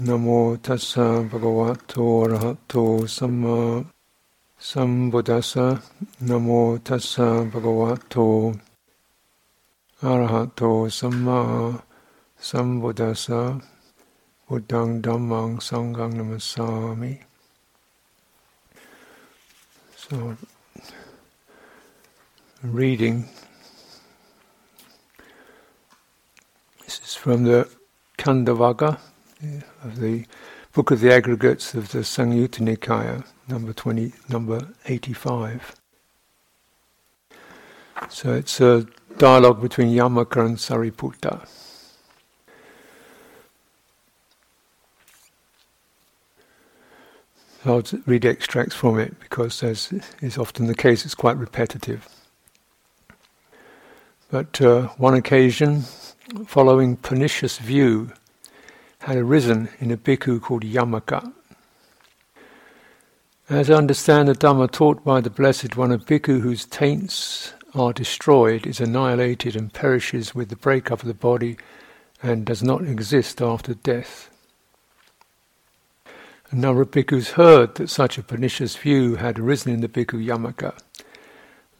Namo tassa bhagavato arahato samma sambuddhassa. Namo tassa bhagavato arahato samma sambuddhassa. Buddhang dhammang sanghang namasami. So, reading. This is from the Khandavagga of the Book of the Aggregates of the Samyutta Nikaya, number 20, number 85. So it's a dialogue between Yamaka and Sariputta. I'll read extracts from it because, as is often the case, it's quite repetitive. But uh, one occasion, following pernicious view had arisen in a bhikkhu called Yamaka. As I understand the Dhamma taught by the Blessed One, a bhikkhu whose taints are destroyed is annihilated and perishes with the breakup of the body and does not exist after death. A number of bhikkhus heard that such a pernicious view had arisen in the bhikkhu Yamaka.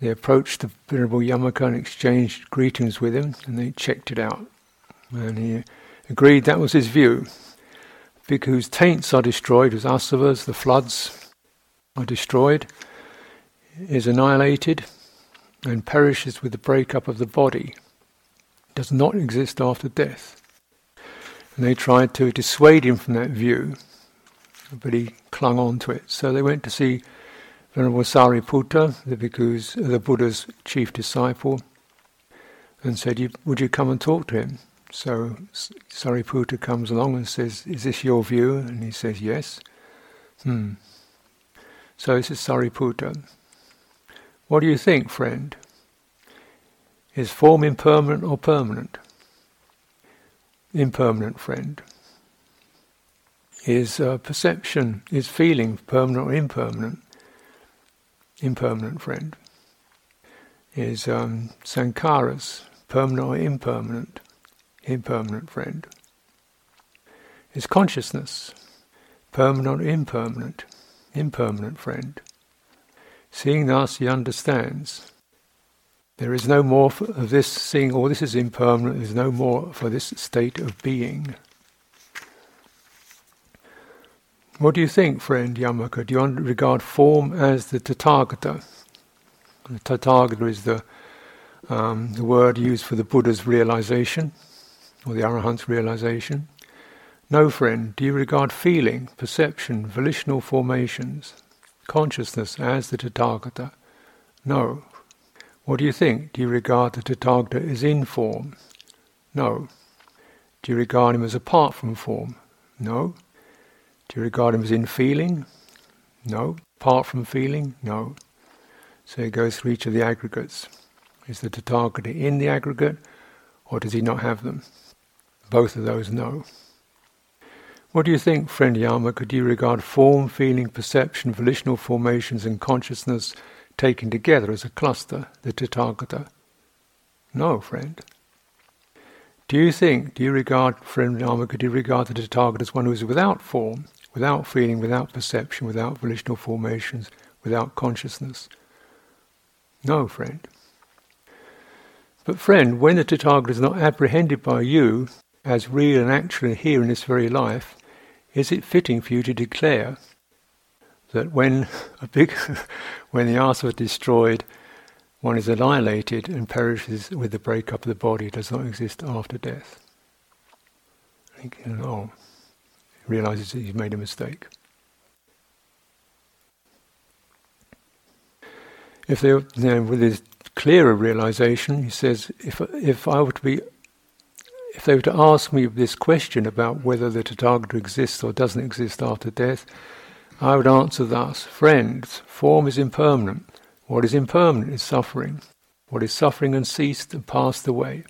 They approached the Venerable Yamaka and exchanged greetings with him, and they checked it out. And he agreed that was his view. Bhikkhus' taints are destroyed, as asavas, the floods, are destroyed, is annihilated, and perishes with the breakup of the body, does not exist after death. And they tried to dissuade him from that view, but he clung on to it. So they went to see Venerable Sariputta, the bhikkhus, the Buddha's chief disciple, and said, "Would you come and talk to him?" So Sariputta comes along and says, Is this your view? And he says, Yes. Hmm. So this is Sariputta. What do you think, friend? Is form impermanent or permanent? Impermanent, friend. Is uh, perception, is feeling permanent or impermanent? Impermanent, friend. Is um, sankharas permanent or impermanent? Impermanent friend. Is consciousness permanent impermanent? Impermanent friend. Seeing thus, he understands. There is no more of this seeing, all this is impermanent, there is no more for this state of being. What do you think, friend Yamaka? Do you regard form as the Tathagata? The Tathagata is the, um, the word used for the Buddha's realization or the Arahant's realization? No, friend, do you regard feeling, perception, volitional formations, consciousness as the Tathagata? No. What do you think? Do you regard the Tathagata as in form? No. Do you regard him as apart from form? No. Do you regard him as in feeling? No. Apart from feeling? No. So he goes through each of the aggregates. Is the Tathagata in the aggregate, or does he not have them? Both of those no. What do you think, friend Yama? Could you regard form, feeling, perception, volitional formations, and consciousness taken together as a cluster, the Tathagata? No, friend. Do you think, do you regard, friend Yama, could you regard the Tathagata as one who is without form, without feeling, without perception, without volitional formations, without consciousness? No, friend. But, friend, when the Tathagata is not apprehended by you, as real and actual here in this very life, is it fitting for you to declare that when a big, when the asava is destroyed, one is annihilated and perishes with the breakup of the body, does not exist after death? Thinking, oh, realizes that he's made a mistake. If they, you know, with his clearer realization, he says, if if I were to be if they were to ask me this question about whether the Tathagata exists or doesn't exist after death, I would answer thus Friends, form is impermanent. What is impermanent is suffering. What is suffering and ceased and passed away.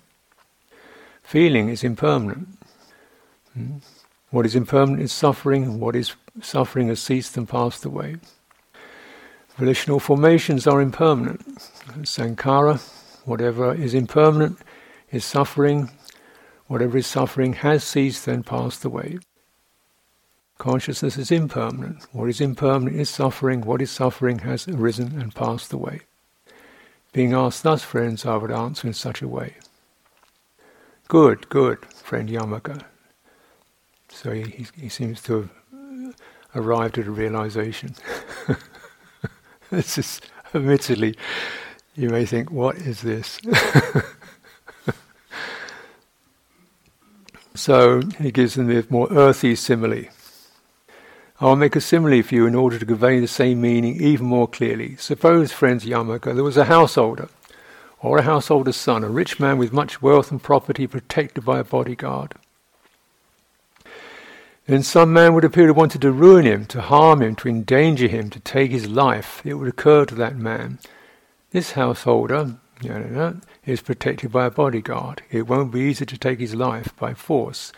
Feeling is impermanent. Hmm? What is impermanent is suffering. What is suffering has ceased and passed away. Volitional formations are impermanent. Sankhara, whatever is impermanent, is suffering, Whatever is suffering has ceased and passed away. Consciousness is impermanent. What is impermanent is suffering. What is suffering has arisen and passed away. Being asked thus, friends, I would answer in such a way. Good, good, friend Yamaka. So he, he, seems to have arrived at a realization. this is, admittedly, you may think, what is this? so he gives them the more earthy simile. I'll make a simile for you in order to convey the same meaning even more clearly. Suppose, friends Yamaka, there was a householder, or a householder's son, a rich man with much wealth and property protected by a bodyguard. Then some man would appear to want to ruin him, to harm him, to endanger him, to take his life. It would occur to that man. This householder you know, is protected by a bodyguard. It won't be easy to take his life by force.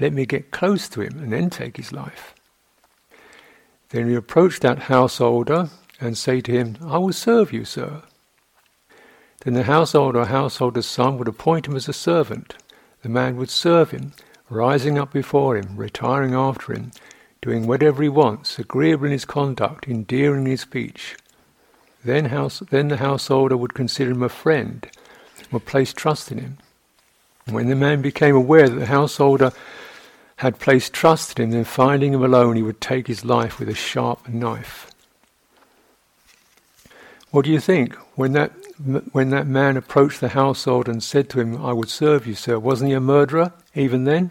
Let me get close to him and then take his life. Then you approach that householder and say to him, I will serve you, sir. Then the householder or householder's son would appoint him as a servant. The man would serve him, rising up before him, retiring after him, doing whatever he wants, agreeable in his conduct, endearing in his speech. Then, house, then the householder would consider him a friend, would place trust in him. When the man became aware that the householder had placed trust in him, then finding him alone, he would take his life with a sharp knife. What do you think? When that, when that man approached the household and said to him, I would serve you, sir, wasn't he a murderer even then?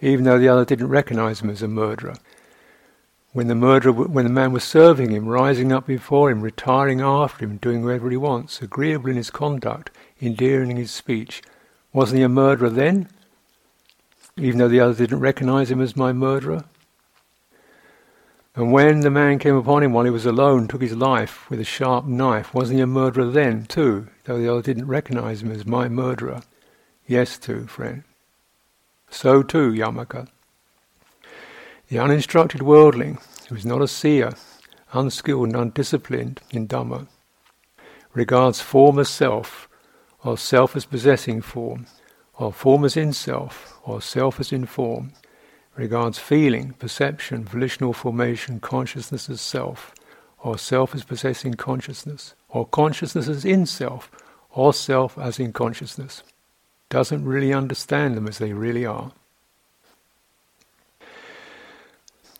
Even though the other didn't recognize him as a murderer. When the murderer, when the man was serving him, rising up before him, retiring after him, doing whatever he wants, agreeable in his conduct, endearing in his speech, wasn't he a murderer then? even though the other didn't recognize him as my murderer. And when the man came upon him while he was alone, took his life with a sharp knife, wasn't he a murderer then, too, though the other didn't recognize him as my murderer? Yes, too, friend. So too, Yamaka. The uninstructed worldling, who is not a seer, unskilled and undisciplined in Dhamma, regards form as self, or self as possessing form, or form as in self, or self as in form, regards feeling, perception, volitional formation, consciousness as self, or self as possessing consciousness, or consciousness as in self, or self as in consciousness. Doesn't really understand them as they really are.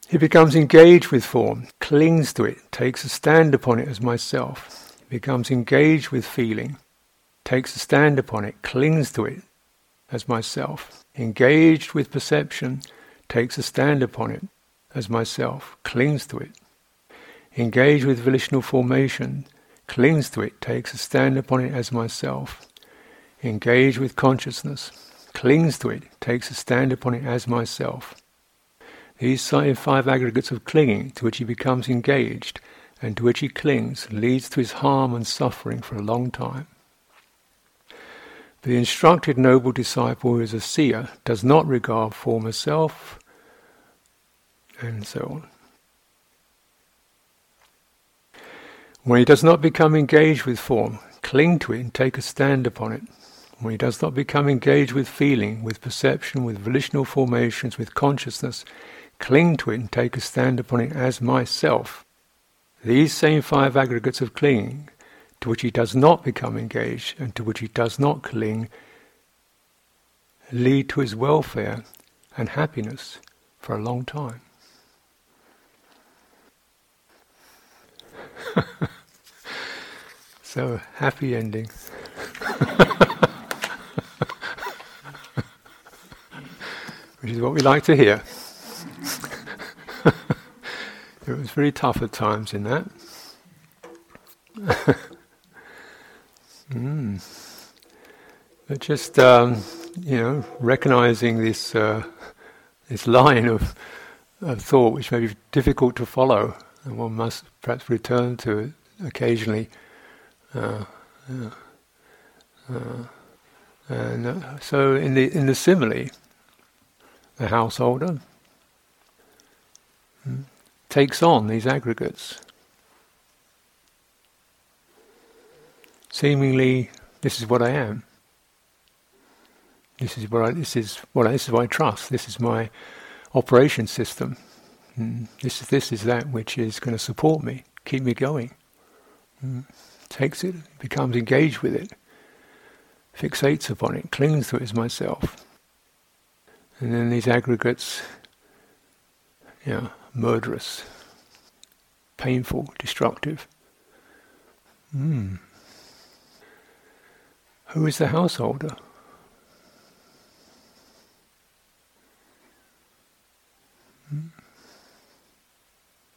He becomes engaged with form, clings to it, takes a stand upon it as myself. Becomes engaged with feeling, takes a stand upon it, clings to it, as myself, engaged with perception, takes a stand upon it as myself, clings to it. Engaged with volitional formation, clings to it, takes a stand upon it as myself. Engaged with consciousness, clings to it, takes a stand upon it as myself. These five aggregates of clinging to which he becomes engaged and to which he clings leads to his harm and suffering for a long time. The instructed noble disciple who is a seer does not regard form as self, and so on. When he does not become engaged with form, cling to it and take a stand upon it. When he does not become engaged with feeling, with perception, with volitional formations, with consciousness, cling to it and take a stand upon it as myself. These same five aggregates of clinging to which he does not become engaged and to which he does not cling lead to his welfare and happiness for a long time. so, happy ending. Which is what we like to hear. it was very tough at times in that. Mm. But just um, you know, recognizing this uh, this line of, of thought, which may be difficult to follow, and one must perhaps return to it occasionally. Uh, yeah. uh, and uh, so, in the in the simile, the householder hmm, takes on these aggregates. Seemingly this is what I am. This is what I, this is what I, this is what I trust. This is my operation system. Mm. This is this is that which is going to support me, keep me going. Mm. Takes it, becomes engaged with it, fixates upon it, clings to it as myself. And then these aggregates, yeah, murderous, painful, destructive. Mm. Who is the householder?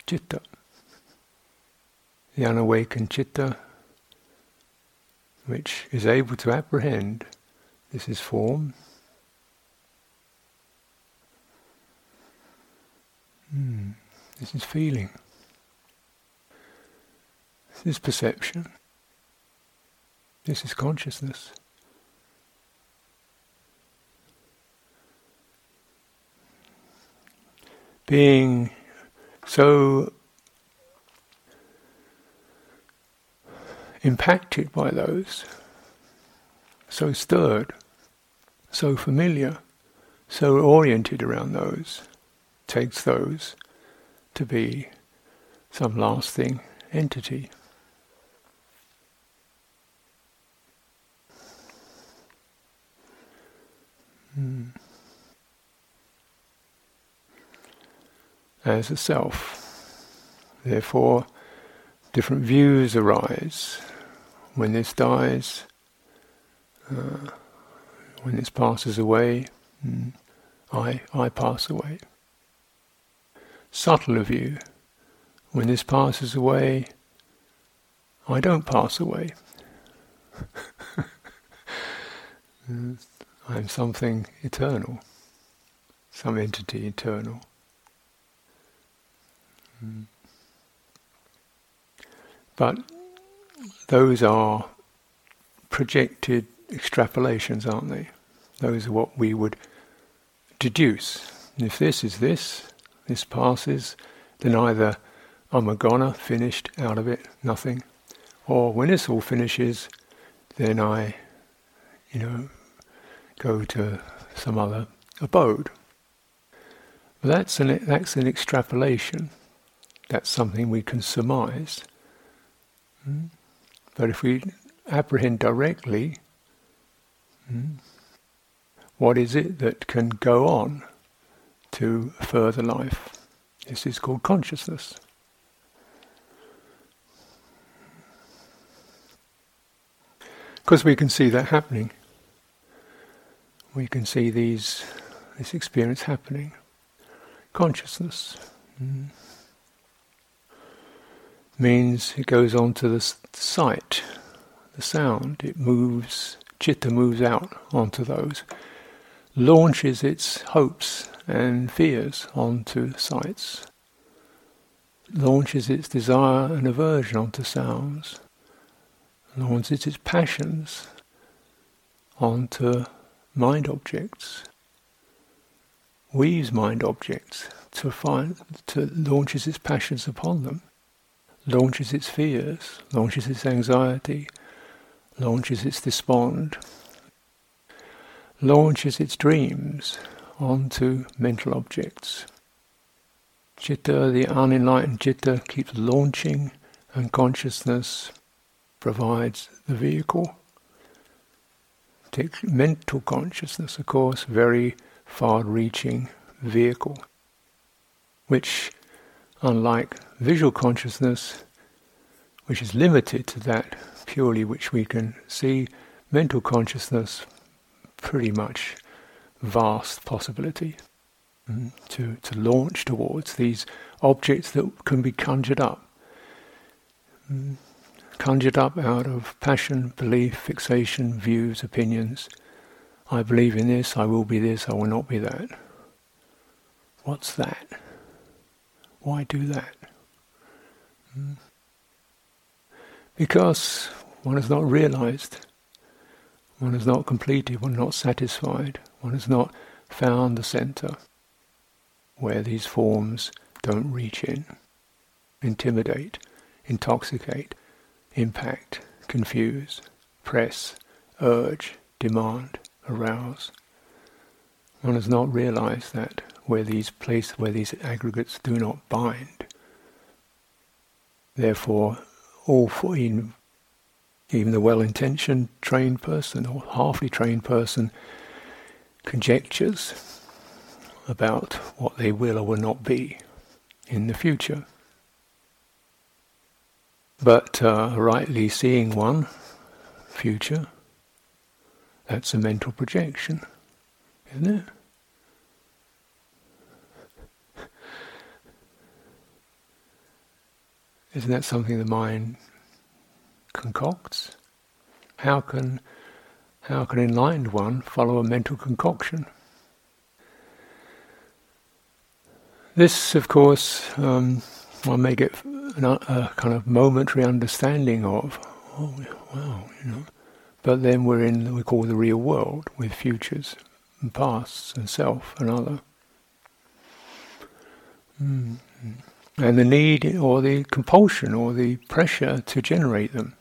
Citta. The unawakened citta, which is able to apprehend this is form. Hmm. This is feeling. This is perception. This is consciousness. Being so impacted by those, so stirred, so familiar, so oriented around those, takes those to be some lasting entity. Hmm. As a self. Therefore, different views arise. When this dies, uh, when this passes away, mm, I, I pass away. Subtler view. When this passes away, I don't pass away. Mm. I am something eternal, some entity eternal. Mm. But those are projected extrapolations, aren't they? Those are what we would deduce. And if this is this, this passes, then either I'm a goner, finished, out of it, nothing. Or when this all finishes, then I, you know, go to some other abode. That's an, that's an extrapolation. That's something we can surmise. Hmm? But if we apprehend directly, hmm, what is it that can go on to further life? This is called consciousness. Because we can see that happening we can see these this experience happening. Consciousness mm. means it goes on to the sight, the sound. It moves. Citta moves out onto those, launches its hopes and fears onto sights, launches its desire and aversion onto sounds, launches its passions onto mind objects, weaves mind objects to find to launches its passions upon them, launches its fears, launches its anxiety, launches its despond, launches its dreams onto mental objects. Citta, the unenlightened citta, keeps launching, and consciousness provides the vehicle mental consciousness, of course, very far-reaching vehicle, which, unlike visual consciousness, which is limited to that purely which we can see, mental consciousness, pretty much vast possibility mm, to, to launch towards these objects that can be conjured up. Mm conjured up out of passion, belief, fixation, views, opinions. I believe in this, I will be this, I will not be that. What's that? Why do that? Hmm? Because one has not realized, one has not completed, one is not satisfied, one has not found the center where these forms don't reach in, intimidate, intoxicate, impact, confuse, press, urge, demand, arouse. One has not realized that where these places, where these aggregates do not bind. Therefore, all for even, even the well-intentioned trained person or halfly trained person conjectures about what they will or will not be in the future. But uh, rightly seeing one future, that's a mental projection, isn't it? Isn't that something the mind concocts? How can how can enlightened one follow a mental concoction? This, of course, um, one may get an, a kind of momentary understanding of. Oh, wow, you know. But then we're in what we call the real world with futures and pasts and self and other. Mm. And the need or the compulsion or the pressure to generate them.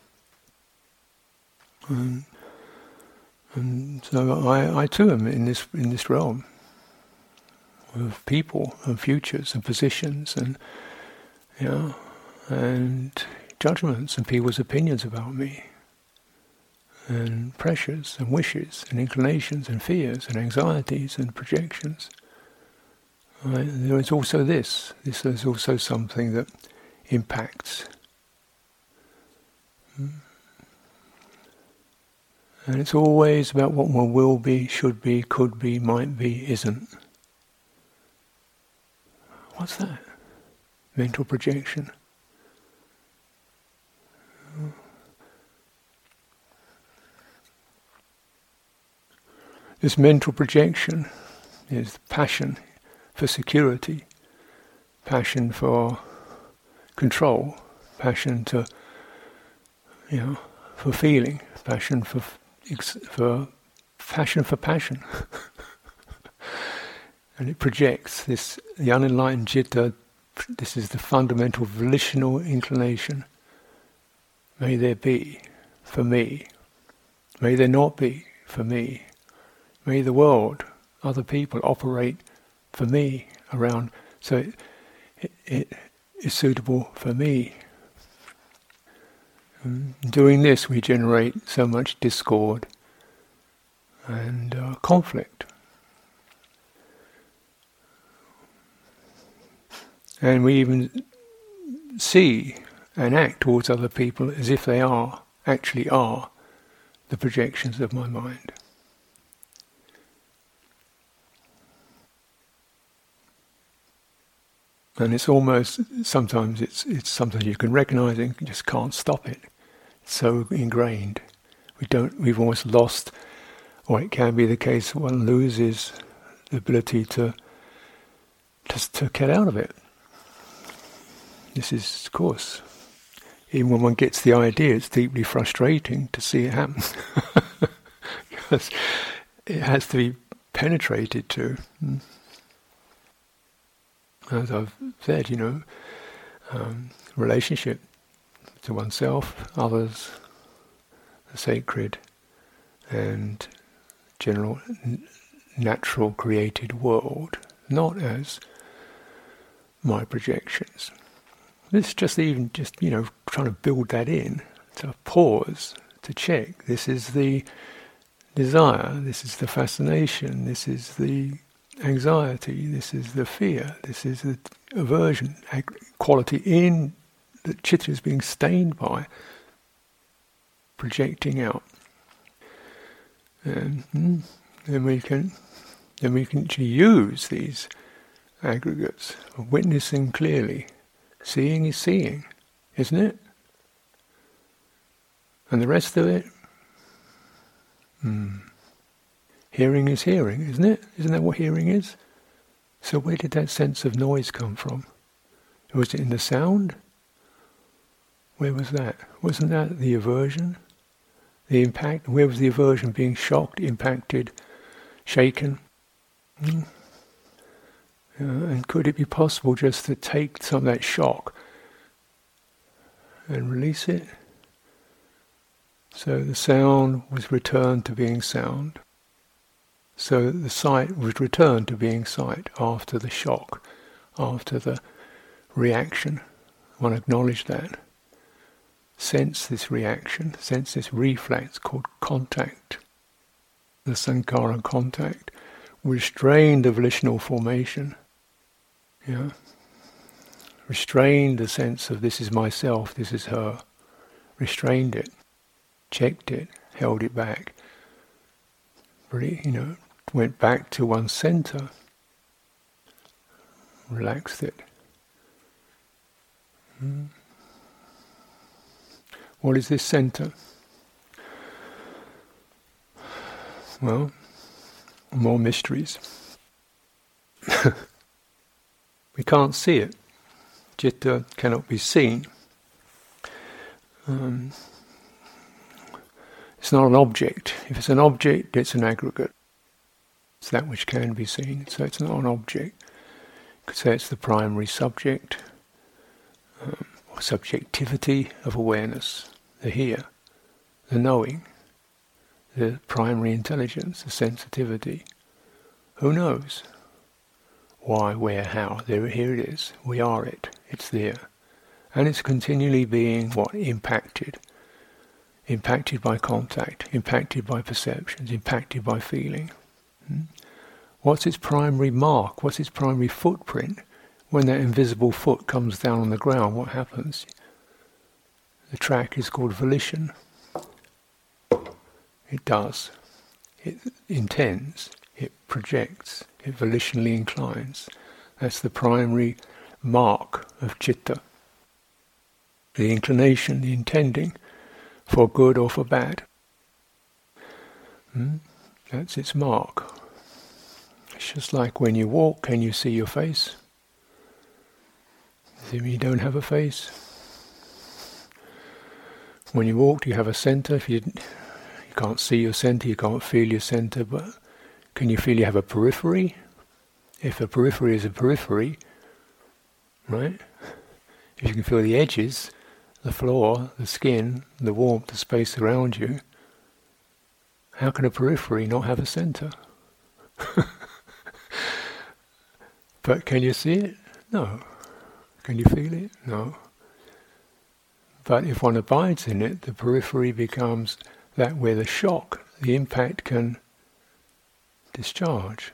And, and so I, I too am in this in this realm of people and futures and positions and know, and judgments and people's opinions about me and pressures and wishes and inclinations and fears and anxieties and projections. Right? There is also this. This is also something that impacts. Hmm. And it's always about what one will be, should be, could be, might be, isn't. What's that? Mental projection. This mental projection is passion for security, passion for control, passion to, you know, for feeling, passion for for passion for passion. and it projects this the unenlightened citta. This is the fundamental volitional inclination. May there be for me. May there not be for me. May the world, other people operate for me around, so it, it, it is suitable for me. Doing this, we generate so much discord and uh, conflict. And we even see and act towards other people as if they are, actually are, the projections of my mind. And it's almost sometimes it's it's something you can recognise and you just can't stop it. It's so ingrained. We don't. We've almost lost, or it can be the case one loses the ability to just to get out of it. This is, of course, even when one gets the idea, it's deeply frustrating to see it happen because it has to be penetrated to. Mm as I've said, you know, um, relationship to oneself, others, the sacred, and general n- natural created world, not as my projections. This just even just you know trying to build that in to pause to check. This is the desire. This is the fascination. This is the anxiety, this is the fear, this is the aversion quality in that citta is being stained by, projecting out. And hmm, then we can then we can actually use these aggregates of witnessing clearly. Seeing is seeing, isn't it? And the rest of it, hmm. Hearing is hearing, isn't it? Isn't that what hearing is? So where did that sense of noise come from? Was it in the sound? Where was that? Wasn't that the aversion? The impact? Where was the aversion being shocked, impacted, shaken? Hmm? Uh, and could it be possible just to take some of that shock and release it? So the sound was returned to being sound So the sight would return to being sight after the shock, after the reaction. One acknowledged that. Sense this reaction, sense this reflex called contact. The sankhara contact. Restrain the volitional formation. Yeah. Restrained the sense of this is myself, this is her. Restrained it, checked it, held it back. Really, you know, went back to one's center, relaxed it. Hmm. What is this center? Well, more mysteries. we can't see it. Citta cannot be seen. Um, it's not an object. If it's an object, it's an aggregate. It's that which can be seen, so it's not an object. You could say it's the primary subject, um, or subjectivity of awareness, the here, the knowing, the primary intelligence, the sensitivity. Who knows? Why, where, how? There, here it is. We are it. It's there. And it's continually being what? Impacted. Impacted by contact, impacted by perceptions, impacted by feeling. What's its primary mark? What's its primary footprint? When that invisible foot comes down on the ground, what happens? The track is called volition. It does. It intends. It projects. It volitionally inclines. That's the primary mark of citta. The inclination, the intending, for good or for bad. Hmm? That's its mark. Just like when you walk, can you see your face? Mean you don't have a face? When you walk, do you have a center? If you, you can't see your center, you can't feel your center, but can you feel you have a periphery? If a periphery is a periphery, right? If you can feel the edges, the floor, the skin, the warmth, the space around you, how can a periphery not have a center? but can you see it? No. Can you feel it? No. But if one abides in it, the periphery becomes that where the shock, the impact can discharge.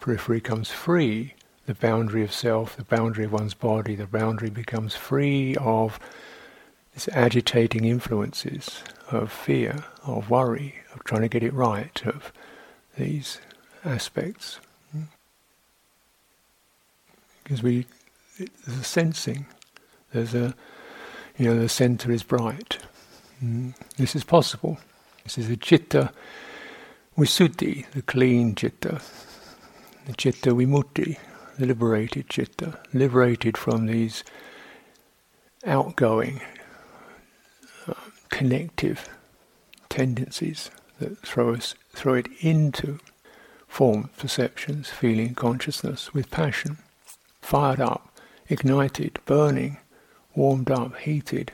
Periphery comes free. The boundary of self, the boundary of one's body, the boundary becomes free of these agitating influences of fear, of worry, of trying to get it right, of these aspects. Because we, there's a sensing, there's a you know, the center is bright. Mm. This is possible. This is a citta visuddhi, the clean citta, the citta vimutti, the liberated citta, liberated from these outgoing, uh, connective tendencies that throw us, throw it into form, perceptions, feeling, consciousness with passion, fired up, ignited, burning, warmed up, heated,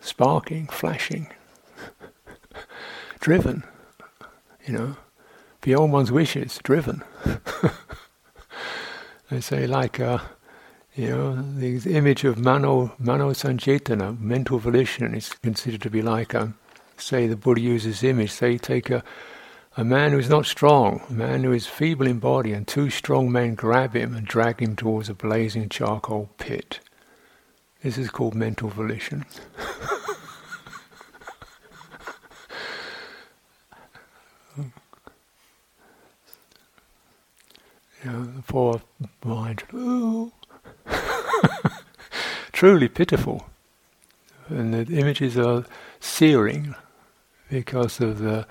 sparking, flashing, driven, you know, beyond one's wishes, driven. they say like, uh, you know, the image of mano, mano sancetana, mental volition, is considered to be like, a, um, say the Buddha uses image, say take a, a man who is not strong, a man who is feeble in body, and two strong men grab him and drag him towards a blazing charcoal pit. This is called mental volition. you know, the poor mind, truly pitiful. And the images are searing because of the,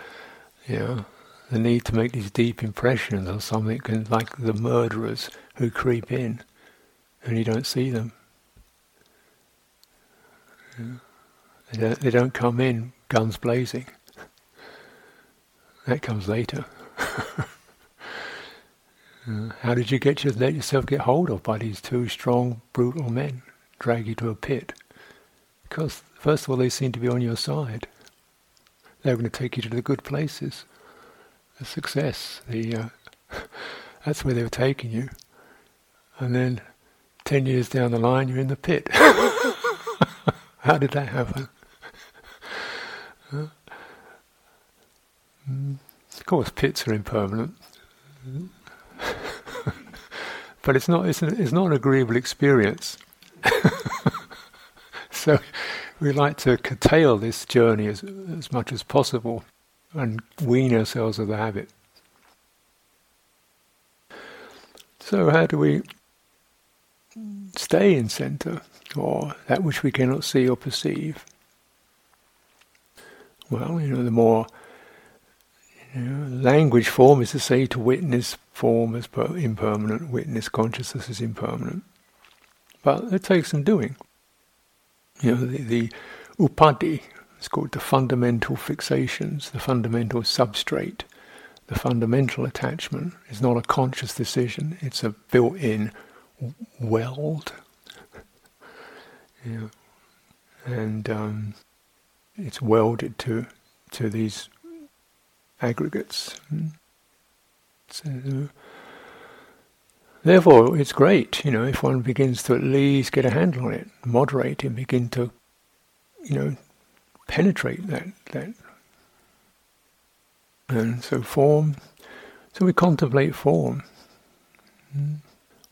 you know, the need to make these deep impressions on something, like the murderers who creep in and you don't see them. They, don't, they don't come in guns blazing. That comes later. uh, how did you get your, let yourself get hold of by these two strong, brutal men, drag you to a pit? Because first of all, they seem to be on your side. They're going to take you to the good places. The success, the uh, that's where they were taking you, and then ten years down the line, you're in the pit. How did that happen? Mm. Of course, pits are impermanent, but it's not. It's, an, it's not an agreeable experience. so, we like to curtail this journey as as much as possible, and wean ourselves of the habit. So, how do we stay in center, or that which we cannot see or perceive? Well, you know, the more you know, language form is to say to witness form as per- impermanent, witness consciousness as impermanent. But it takes some doing. You know, the, the upadhi, it's called the fundamental fixations, the fundamental substrate, the fundamental attachment is not a conscious decision, it's a built in weld. yeah. And um, it's welded to to these aggregates. So, therefore, it's great, you know, if one begins to at least get a handle on it, moderate and begin to, you know, penetrate that that. And so form, so we contemplate form.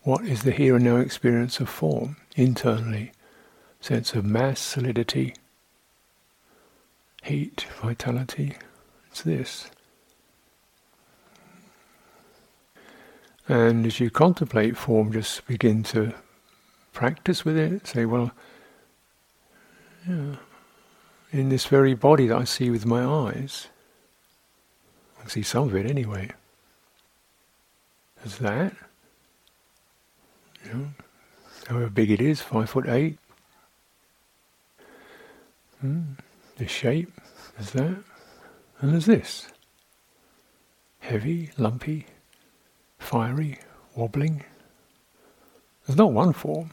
What is the here and now experience of form internally? Sense of mass, solidity, heat, vitality. It's this. And as you contemplate form, just begin to practice with it. Say, well, yeah, in this very body that I see with my eyes, I can see some of it anyway. There's that. You know, however big it is, five foot eight. Hmm. The shape, there's that. And there's this. Heavy, lumpy, fiery, wobbling. There's not one form,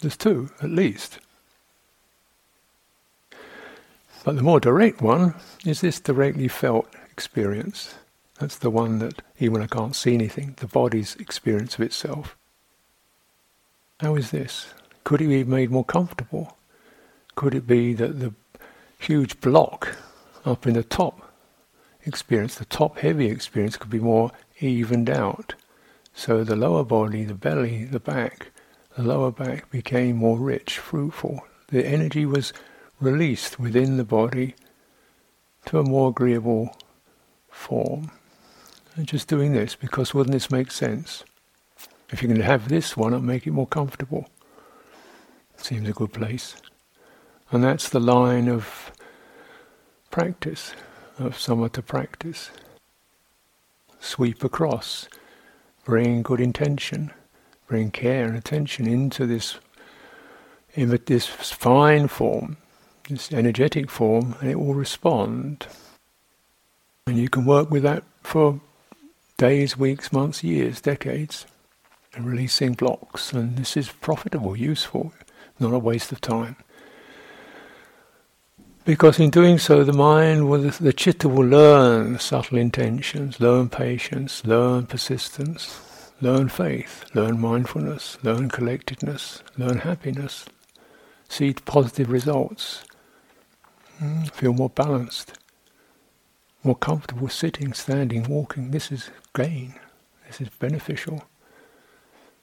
there's two at least. But the more direct one is this directly felt experience. That's the one that, even when I can't see anything, the body's experience of itself. How is this? Could it be made more comfortable? Could it be that the huge block up in the top experience, the top heavy experience, could be more evened out? So the lower body, the belly, the back, the lower back became more rich, fruitful. The energy was released within the body to a more agreeable form. And just doing this, because wouldn't this make sense? If going to have this one, it'll make it more comfortable. Seems a good place. And that's the line of practice, of samatha practice. Sweep across bring good intention, bring care and attention into this, this fine form, this energetic form, and it will respond. And you can work with that for days, weeks, months, years, decades, and releasing blocks. And this is profitable, useful, not a waste of time. Because in doing so, the mind will, the citta will learn subtle intentions, learn patience, learn persistence, learn faith, learn mindfulness, learn collectedness, learn happiness, see positive results, hmm, feel more balanced, more comfortable sitting, standing, walking. This is gain. This is beneficial.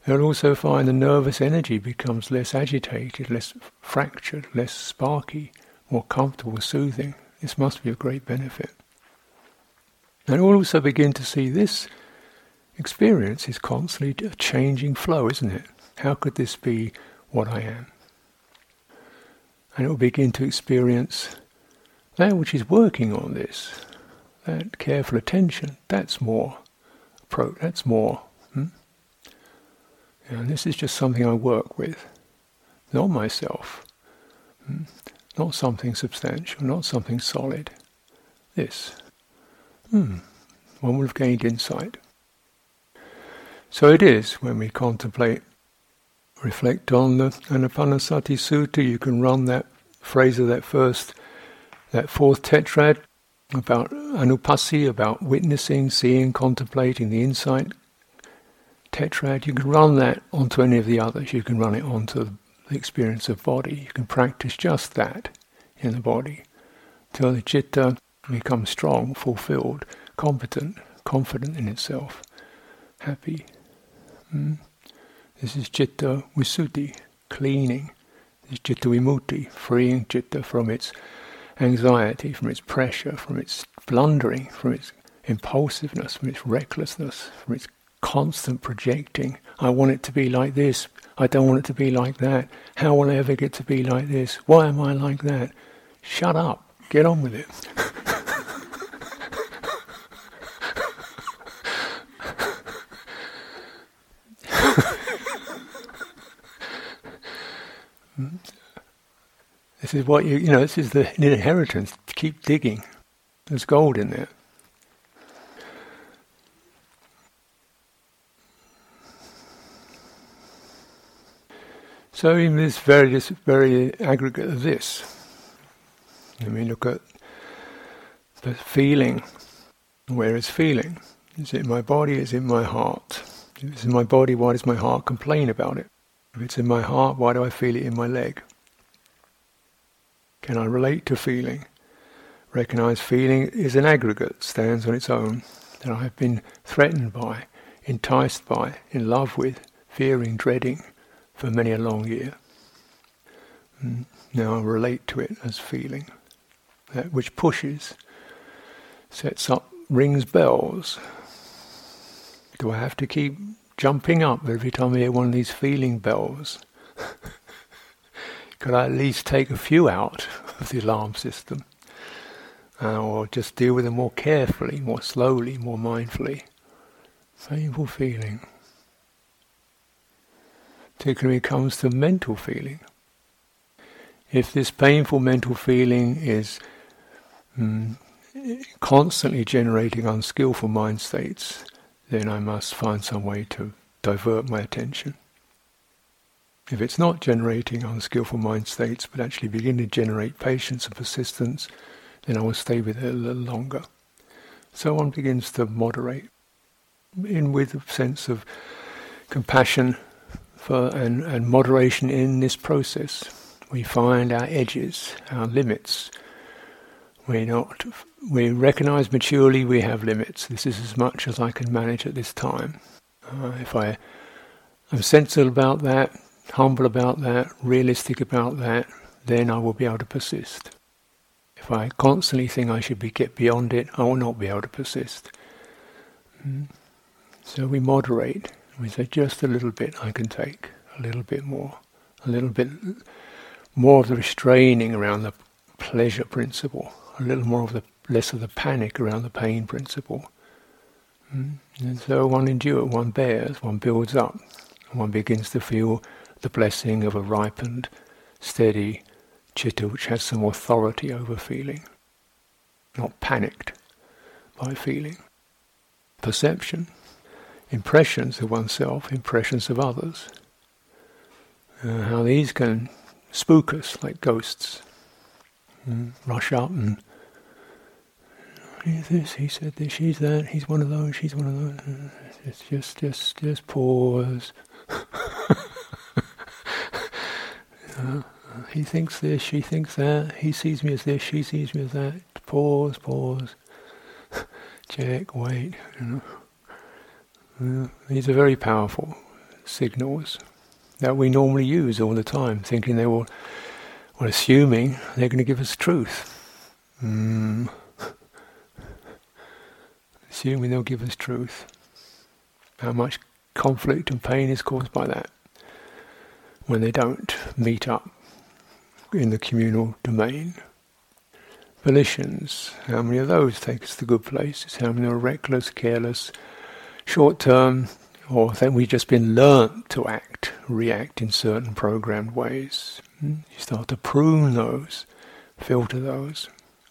They'll also find the nervous energy becomes less agitated, less fractured, less sparky more comfortable, soothing. This must be a great benefit. And we'll also begin to see this experience is constantly a changing flow, isn't it? How could this be what I am? And it will begin to experience that which is working on this, that careful attention, that's more approach, that's more. Hmm? And this is just something I work with, not myself. Hmm? Not something substantial, not something solid. This. Hmm. One would have gained insight. So it is when we contemplate, reflect on the Anapanasati Sutta, you can run that phrase of that first, that fourth tetrad about anupassi, about witnessing, seeing, contemplating the insight tetrad, you can run that onto any of the others. You can run it onto the experience of body. You can practice just that in the body till the citta becomes strong, fulfilled, competent, confident in itself, happy. Mm. This is citta visuddhi, cleaning. This is citta vimutti, freeing citta from its anxiety, from its pressure, from its blundering, from its impulsiveness, from its recklessness, from its constant projecting. I want it to be like this. I don't want it to be like that. How will I ever get to be like this? Why am I like that? Shut up. Get on with it. this is what you, you know, this is the inheritance. Keep digging. There's gold in there. So in this very, this very aggregate of this, let me look at the feeling. Where is feeling? Is it in my body? Is it in my heart? If it's in my body, why does my heart complain about it? If it's in my heart, why do I feel it in my leg? Can I relate to feeling? Recognize feeling is an aggregate, stands on its own, that I have been threatened by, enticed by, in love with, fearing, dreading for many a long year. And now I relate to it as feeling. That which pushes, sets up, rings bells. Do I have to keep jumping up every time I hear one of these feeling bells? Could I at least take a few out of the alarm system? Uh, or just deal with them more carefully, more slowly, more mindfully? Painful feeling particularly when it comes to mental feeling. If this painful mental feeling is mm, constantly generating unskillful mind states, then I must find some way to divert my attention. If it's not generating unskillful mind states, but actually begin to generate patience and persistence, then I will stay with it a little longer. So one begins to moderate, in with a sense of compassion for and, and moderation in this process. We find our edges, our limits. We not we recognize maturely we have limits. This is as much as I can manage at this time. Uh, if I am sensible about that, humble about that, realistic about that, then I will be able to persist. If I constantly think I should be get beyond it, I will not be able to persist. Mm. So we moderate. We say just a little bit I can take, a little bit more, a little bit more of the restraining around the pleasure principle, a little more of the less of the panic around the pain principle. Mm. And so one endures, one bears, one builds up, one begins to feel the blessing of a ripened, steady citta which has some authority over feeling, not panicked by feeling. Perception impressions of oneself, impressions of others. Uh, how these can spook us like ghosts. Mm, rush up and he's this, he said this, she's that, he's one of those, she's one of those. It's just, just, just pause. he thinks this, she thinks that, he sees me as this, she sees me as that. Pause, pause. Check, wait, you know. These are very powerful signals that we normally use all the time, thinking they will, well, assuming they're going to give us truth. Mm. assuming they'll give us truth. How much conflict and pain is caused by that when they don't meet up in the communal domain. Volitions, how many of those take us to good places? How many are reckless, careless, short term, or that we've just been learnt to act, react in certain programmed ways. Hmm? You start to prune those, filter those,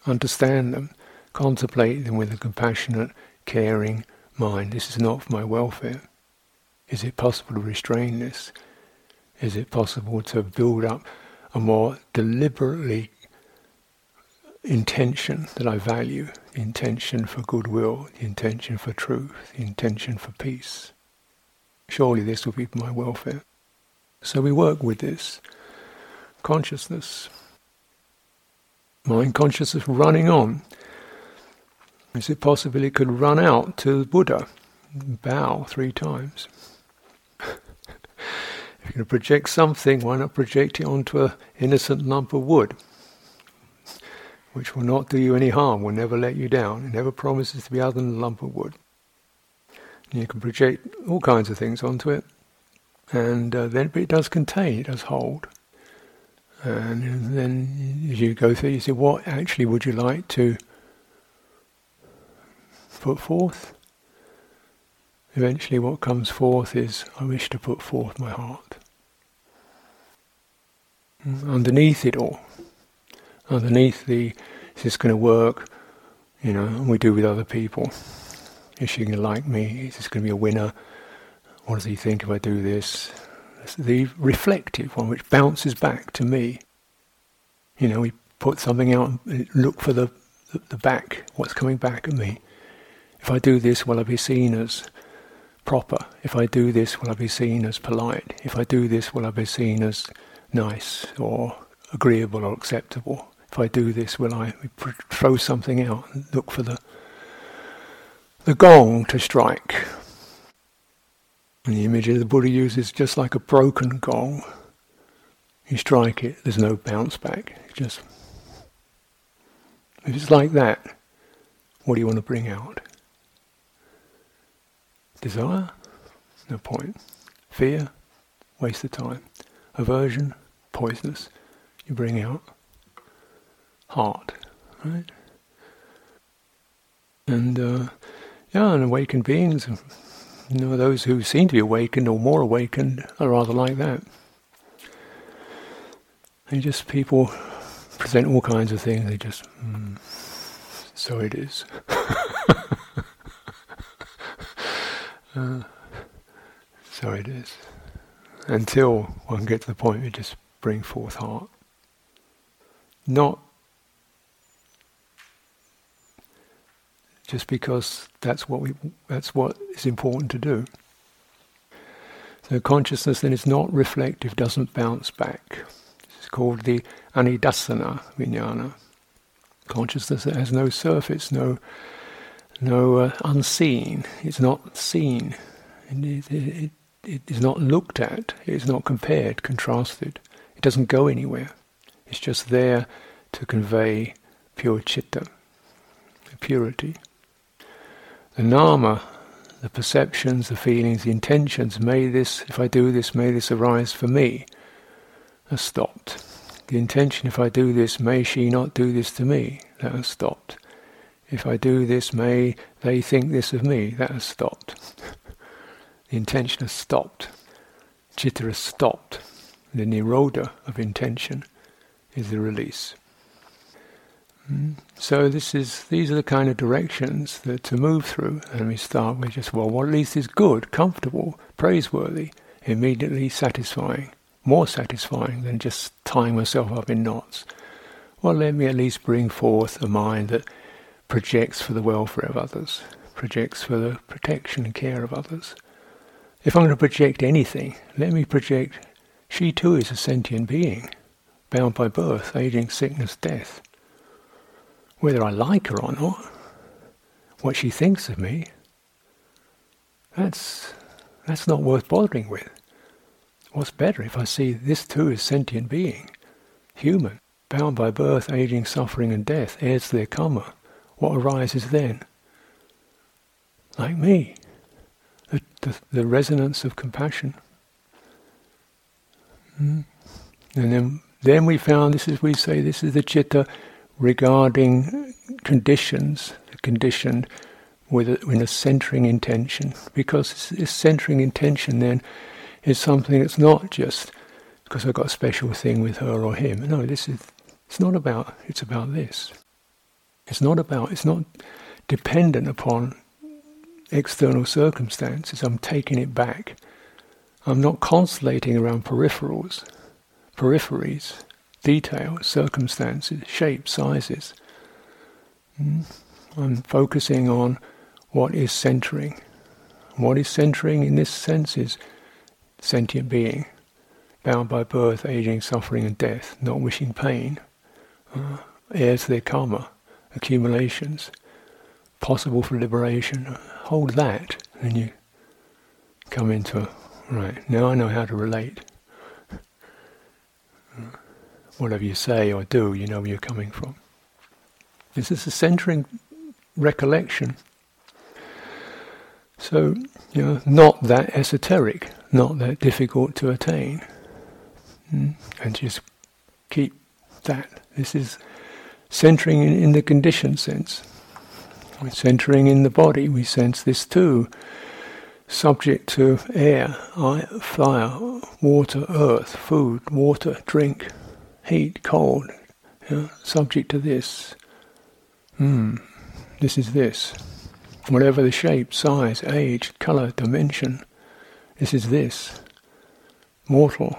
understand them, contemplate them with a compassionate, caring mind. This is not for my welfare. Is it possible to restrain this? Is it possible to build up a more deliberately intention that I value, intention for goodwill, the intention for truth, the intention for peace. Surely this will be my welfare. So we work with this consciousness, mind consciousness running on. Is it possible it could run out to Buddha, bow three times? Going to project something, why not project it onto an innocent lump of wood? which will not do you any harm, will never let you down, it never promises to be other than a lump of wood. And you can project all kinds of things onto it, and uh, then it does contain, it does hold. And then as you go through, you say, what actually would you like to put forth? Eventually, what comes forth is, I wish to put forth my heart. Underneath it all, underneath the is this going to work? You know, we do with other people. Is she going to like me? Is this going to be a winner? What does he think if I do this? It's the reflective one which bounces back to me. You know, we put something out and look for the, the, the back, what's coming back at me. If I do this, will I be seen as proper? If I do this, will I be seen as polite? If I do this, will I be seen as nice or agreeable or acceptable? If I do this, will I throw something out and look for the the gong to strike? And the image of the Buddha uses just like a broken gong. You strike it, there's no bounce back. It's just if it's like that, what do you want to bring out? Desire? No point. Fear? Waste of time. Aversion? Poisonous. You bring out heart, right? And uh, yeah, and awakened beings, you know, those who seem to be awakened or more awakened are rather like that. They just people present all kinds of things. They just, mm, so it is. uh, so it is. Until one gets to the point where just bring forth heart. Not just because that's what we that's what is important to do. So consciousness then is not reflective, doesn't bounce back. It's called the anidassana vijnana. Consciousness that has no surface, no no uh, unseen. It's not seen. It, it, it is not looked at. It is not compared, contrasted. It doesn't go anywhere. It's just there to convey pure citta, purity. The nama, the perceptions, the feelings, the intentions, may this, if I do this, may this arise for me, has stopped. The intention, if I do this, may she not do this to me, that has stopped. If I do this, may they think this of me, that has stopped. the intention has stopped. Citta has stopped. The nirodha of intention is the release. Hmm? So this is these are the kind of directions that to move through, and we start with just well, what at least is good, comfortable, praiseworthy, immediately satisfying, more satisfying than just tying myself up in knots. Well, let me at least bring forth a mind that projects for the welfare of others, projects for the protection and care of others. If I'm going to project anything, let me project she too is a sentient being, bound by birth, aging, sickness, death whether I like her or not, what she thinks of me, that's, that's not worth bothering with. What's better if I see this too is sentient being, human, bound by birth, aging, suffering, and death, heirs to their karma. What arises then? Like me, the, the, the resonance of compassion. Mm. And then, then we found this is we say this is the citta regarding conditions, the conditioned with a, with a centering intention, because this centering intention then is something that's not just because I've got a special thing with her or him. No, this is it's not about it's about this. It's not about it's not dependent upon external circumstances. I'm taking it back. I'm not constellating around peripherals, peripheries details, circumstances, shapes, sizes. Mm. I'm focusing on what is centering. What is centering in this sense is sentient being, bound by birth, aging, suffering, and death, not wishing pain, uh, heirs to their karma, accumulations, possible for liberation. Hold that, and you come into right. Now I know how to relate. Whatever you say or do, you know where you're coming from. This is a centering recollection. So, you know, not that esoteric, not that difficult to attain. Mm? And just keep that. This is centering in, in the conditioned sense. We're centering in the body, we sense this too. Subject to air, fire, water, earth, food, water, drink, heat, cold. Subject to this. Hmm, this is this. Whatever the shape, size, age, color, dimension, this is this. Mortal,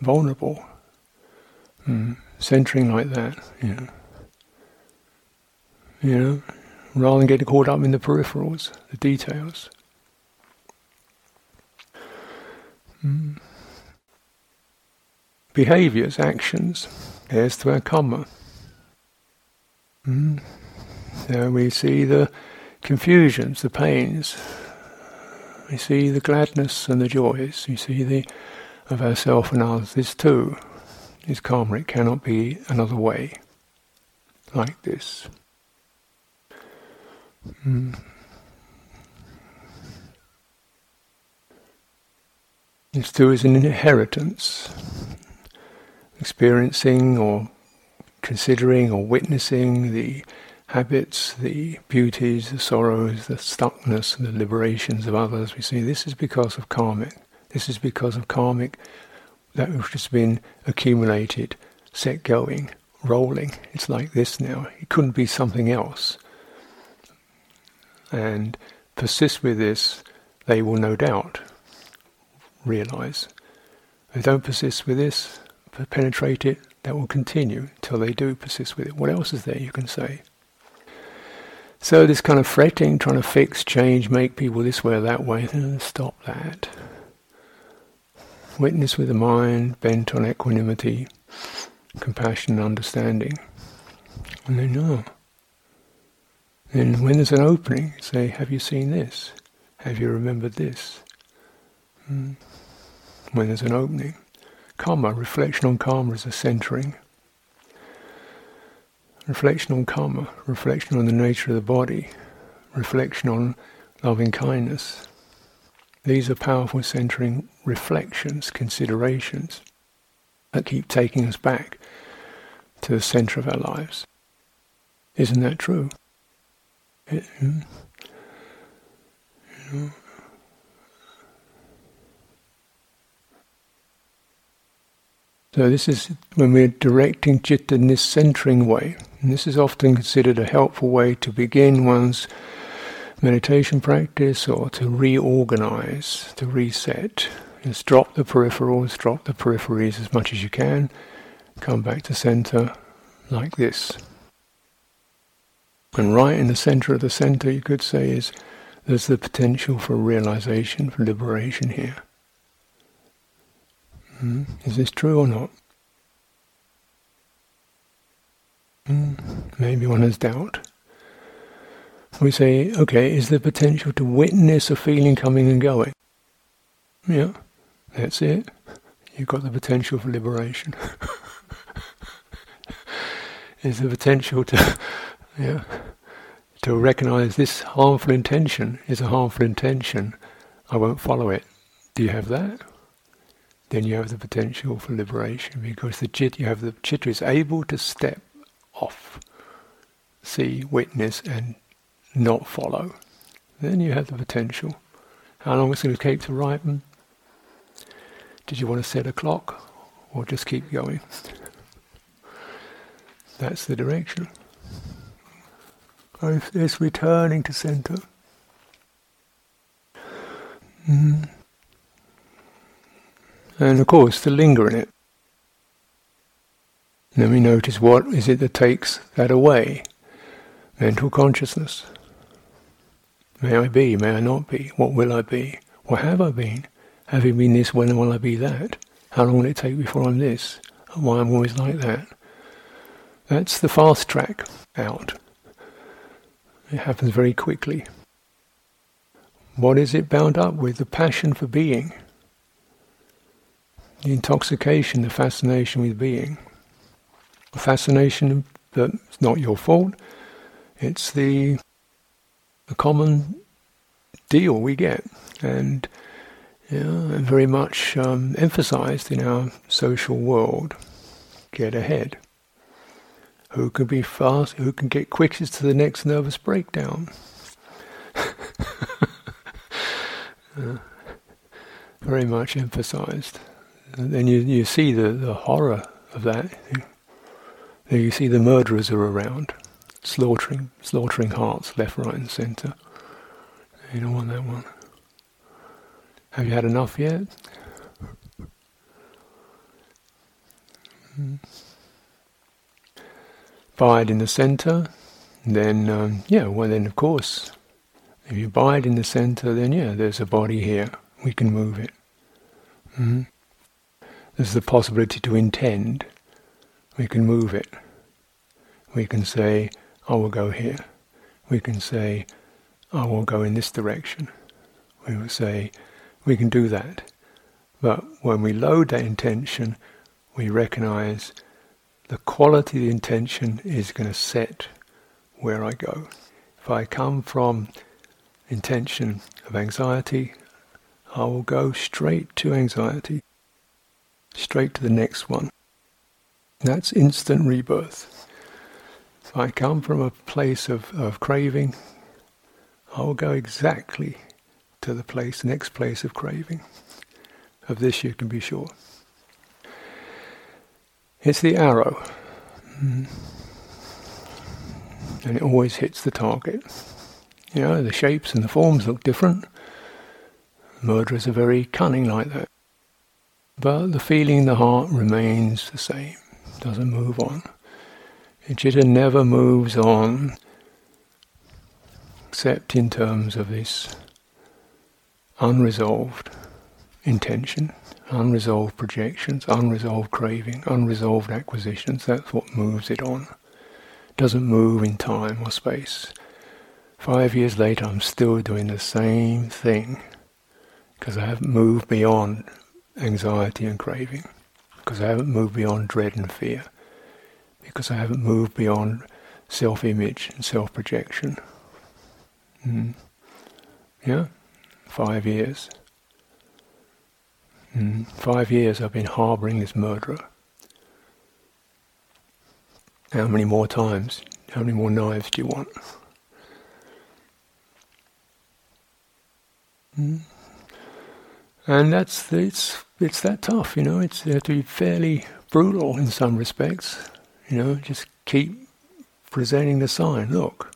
vulnerable, hmm. centering like that, you know. You know, rather than getting caught up in the peripherals, the details. Hmm. Behaviors, actions, there's to our karma. Mm. We see the confusions, the pains. We see the gladness and the joys. We see the of ourself and others. This too is karma. It cannot be another way like this. Mm. This too is an inheritance, experiencing or considering or witnessing the habits, the beauties, the sorrows, the stuckness, the liberations of others. We see this is because of karmic. This is because of karmic that which has been accumulated, set going, rolling. It's like this now. It couldn't be something else. And persist with this, they will no doubt realize. They don't persist with this, penetrate it, that will continue till they do persist with it. What else is there you can say? So this kind of fretting, trying to fix, change, make people this way or that way, stop that. Witness with the mind bent on equanimity, compassion and understanding. And then, oh. Then when there's an opening, say, have you seen this? Have you remembered this? Hmm. When there's an opening. Karma, reflection on karma is a centering. Reflection on karma, reflection on the nature of the body, reflection on loving kindness. These are powerful centering reflections, considerations that keep taking us back to the center of our lives. Isn't that true? It, hmm? you know, So this is when we're directing citta in this centering way. And this is often considered a helpful way to begin one's meditation practice or to reorganize, to reset. Just drop the peripherals, drop the peripheries as much as you can, come back to center like this. And right in the center of the center, you could say, is there's the potential for realization, for liberation here. Mm, is this true or not? Mm, maybe one has doubt. We say, okay, is there potential to witness a feeling coming and going? Yeah, that's it. You've got the potential for liberation. is the potential to, yeah, to recognize this harmful intention is a harmful intention. I won't follow it. Do you have that? Then you have the potential for liberation because the chit you have the citta is able to step off, see, witness, and not follow. Then you have the potential. How long it's going to take to ripen? Did you want to set a clock or just keep going? That's the direction. It's returning to center. Mm-hmm. And of course, to linger in it. And then we notice what is it that takes that away. mental consciousness. May I be, may I not be? What will I be? What have I been? Having been this, when will I be that? How long will it take before I'm this? And why I'm always like that? That's the fast track out. It happens very quickly. What is it bound up with? The passion for being. The intoxication, the fascination with being. A fascination that's not your fault. It's the, the common deal we get. And yeah, very much um, emphasized in our social world. Get ahead. Who can be fast? Who can get quickest to the next nervous breakdown? uh, very much emphasized. And then you, you see the, the horror of that. You, you see the murderers are around, slaughtering slaughtering hearts left, right, and centre. You don't want that one. Have you had enough yet? Abide in the center, then, um, yeah, well, then, of course, if you abide in the center, then, yeah, there's a body here. We can move it. Mm-hmm. There's the possibility to intend. We can move it. We can say, I will go here. We can say, I will go in this direction. We will say, we can do that. But when we load that intention, we recognize the quality of the intention is going to set where I go. If I come from intention of anxiety, I will go straight to anxiety, straight to the next one. That's instant rebirth. So I come from a place of, of craving, I will go exactly to the place, next place of craving. Of this you can be sure. It's the arrow. Mm. And it always hits the target. You know, the shapes and the forms look different. Murderers are very cunning like that. But the feeling in the heart remains the same, doesn't move on. Citta never moves on except in terms of this unresolved intention, unresolved projections, unresolved craving, unresolved acquisitions. That's what moves it on. It doesn't move in time or space. Five years later, I'm still doing the same thing because I haven't moved beyond anxiety and craving, because I haven't moved beyond dread and fear, because I haven't moved beyond self image and self projection. Mm. Yeah? Five years. Mm. Five years I've been harboring this murderer. How many more times? How many more knives do you want? Mm. And that's it's it's that tough, you know. It's you to be fairly brutal in some respects, you know. Just keep presenting the sign. Look,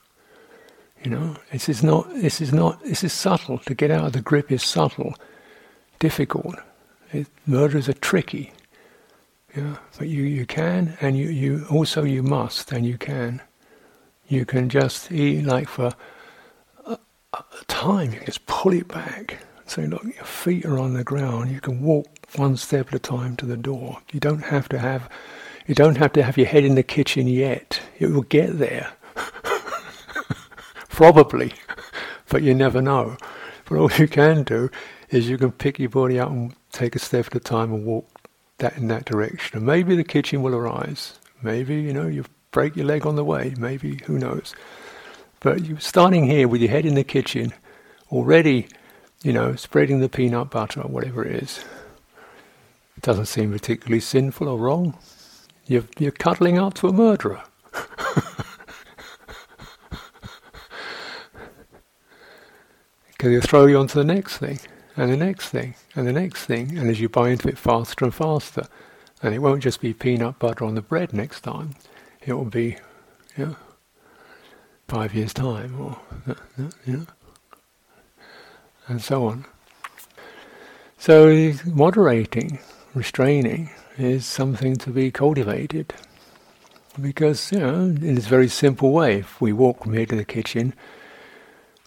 you know, this is not, this is not, this is subtle. To get out of the grip is subtle, difficult. It, murders are tricky. Yeah, but you, you can, and you, you also you must, and you can. You can just eat like for a, a time. You can just pull it back. So look, your feet are on the ground. You can walk one step at a time to the door. You don't have to have, you don't have to have your head in the kitchen yet. It will get there. Probably, but you never know. But all you can do is you can pick your body up and take a step at a time and walk that in that direction. And maybe the kitchen will arise. Maybe, you know, you break your leg on the way. Maybe, who knows. But you're starting here with your head in the kitchen, already, you know, spreading the peanut butter or whatever it is. It doesn't seem particularly sinful or wrong. You're, you're cuddling up to a murderer. Because he'll throw you onto the next thing, and the next thing, and the next thing, and as you buy into it faster and faster, and it won't just be peanut butter on the bread next time, it will be, you know, five years' time, or, you know, and so on. So moderating, restraining, is something to be cultivated. Because, you know, in this very simple way, if we walk from here to the kitchen,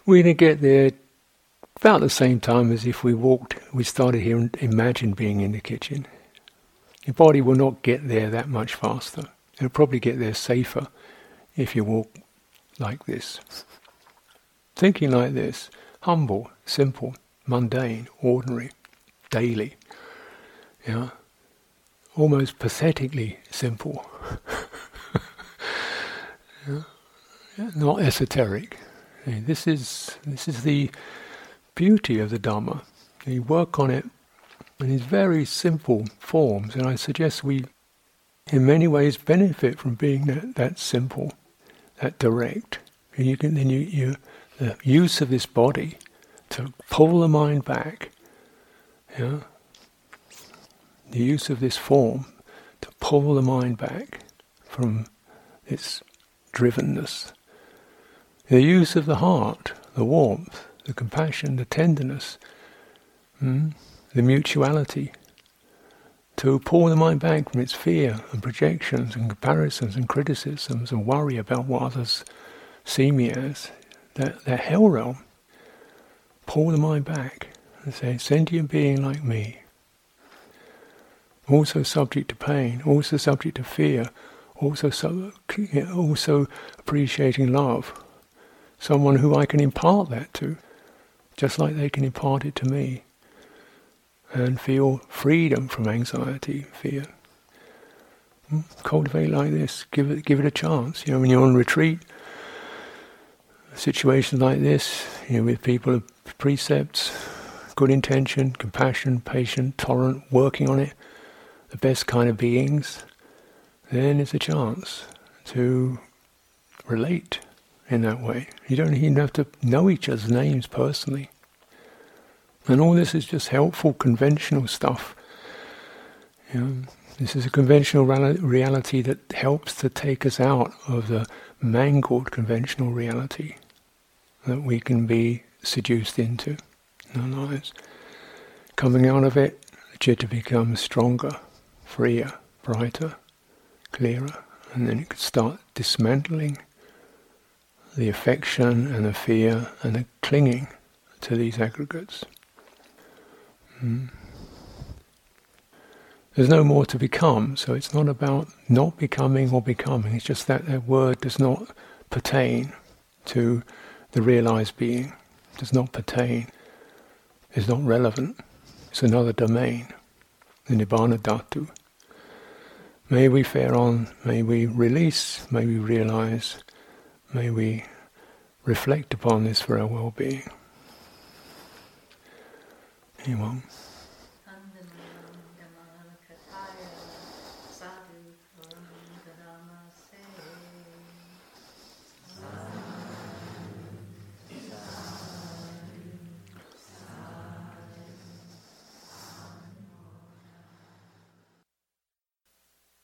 we're going to get there about the same time as if we walked, we started here and imagined being in the kitchen. Your body will not get there that much faster. It'll probably get there safer if you walk like this. Thinking like this, humble, simple, mundane, ordinary, daily. Yeah. Almost pathetically simple. yeah. Not esoteric. This is this is the beauty of the Dharma. You work on it in these very simple forms, and I suggest we, in many ways, benefit from being that, that simple, that direct. And you can then you, you the use of this body to pull the mind back. Yeah, the use of this form to pull the mind back from its drivenness. The use of the heart, the warmth, the compassion, the tenderness, mm, the mutuality, to pull the mind back from its fear and projections and comparisons and criticisms and worry about what others see me as, that, that hell realm. Pull the mind back and say, sentient being like me, also subject to pain, also subject to fear, also also appreciating love, someone who I can impart that to just like they can impart it to me, and feel freedom from anxiety, fear. Hmm? Cultivate like this. Give it, give it a chance. You know, when you're on retreat, situations like this, you know, with people of precepts, good intention, compassion, patient, tolerant, working on it, the best kind of beings, then it's a chance to relate in that way. You don't even have to know each other's names personally. And all this is just helpful, conventional stuff. You know, this is a conventional reality that helps to take us out of the mangled conventional reality that we can be seduced into in. Coming out of it, the citta becomes stronger, freer, brighter, clearer, and then it can start dismantling the affection and the fear and the clinging to these aggregates. Hmm. There's no more to become, so it's not about not becoming or becoming. It's just that that word does not pertain to the realized being, does not pertain, is not relevant. It's another domain, the Nibbana Dhatu. May we fare on, may we release, may we realize, may we reflect upon this for our well being. Anyone?